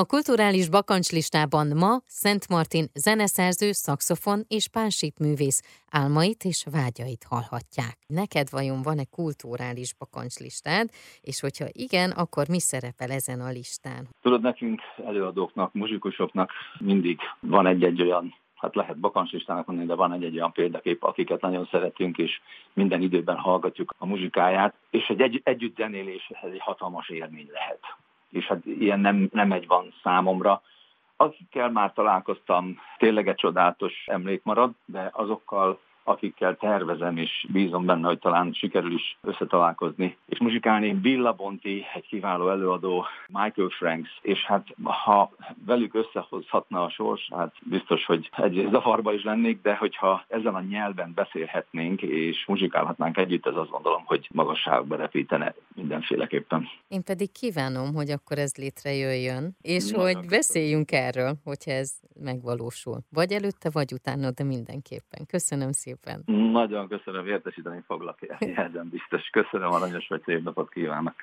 A kulturális bakancslistában ma Szent Martin zeneszerző, szakszofon és művész álmait és vágyait hallhatják. Neked vajon van-e kulturális bakancslistád, és hogyha igen, akkor mi szerepel ezen a listán? Tudod, nekünk előadóknak, muzsikusoknak mindig van egy-egy olyan hát lehet bakancslistának mondani, de van egy-egy olyan példakép, akiket nagyon szeretünk, és minden időben hallgatjuk a muzsikáját, és egy, egy együtt zenélés ez egy hatalmas élmény lehet és hát ilyen nem, nem egy van számomra. Akikkel már találkoztam, tényleg egy csodálatos emlék marad, de azokkal akikkel tervezem, és bízom benne, hogy talán sikerül is összetalálkozni. És muzsikálni Billa Bonti, egy kiváló előadó, Michael Franks, és hát ha velük összehozhatna a sors, hát biztos, hogy egy zavarba is lennék, de hogyha ezen a nyelven beszélhetnénk, és muzsikálhatnánk együtt, ez azt gondolom, hogy magasságba repítene mindenféleképpen. Én pedig kívánom, hogy akkor ez létrejöjjön, és Nagyon hogy köszönöm. beszéljünk erről, hogyha ez megvalósul. Vagy előtte, vagy utána, de mindenképpen. Köszönöm szépen szépen. Nagyon köszönöm, értesíteni foglak, jelzem biztos. Köszönöm, aranyos vagy, szép napot kívánok.